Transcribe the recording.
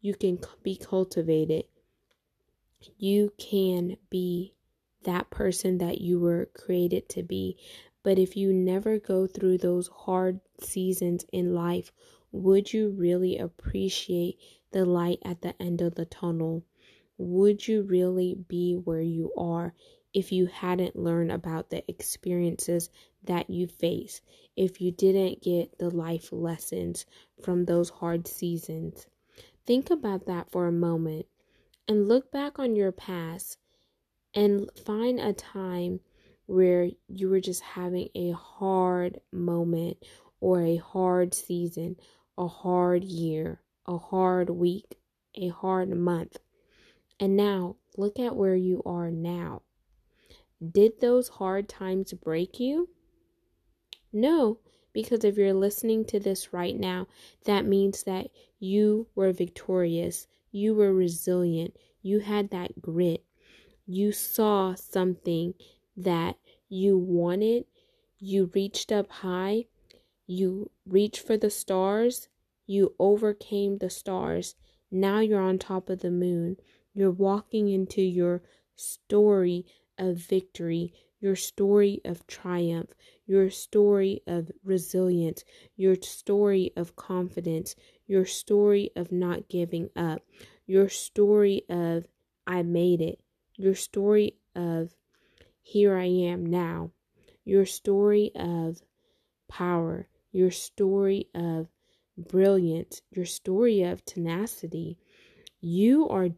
you can be cultivated. You can be that person that you were created to be. But if you never go through those hard seasons in life, would you really appreciate the light at the end of the tunnel? Would you really be where you are if you hadn't learned about the experiences that you face? If you didn't get the life lessons from those hard seasons? Think about that for a moment and look back on your past and find a time where you were just having a hard moment or a hard season, a hard year, a hard week, a hard month. And now look at where you are now. Did those hard times break you? No, because if you're listening to this right now, that means that you were victorious, you were resilient, you had that grit, you saw something that you wanted, you reached up high, you reached for the stars, you overcame the stars. Now you're on top of the moon. You're walking into your story of victory, your story of triumph, your story of resilience, your story of confidence, your story of not giving up, your story of I made it, your story of here I am now, your story of power, your story of brilliance, your story of tenacity. You are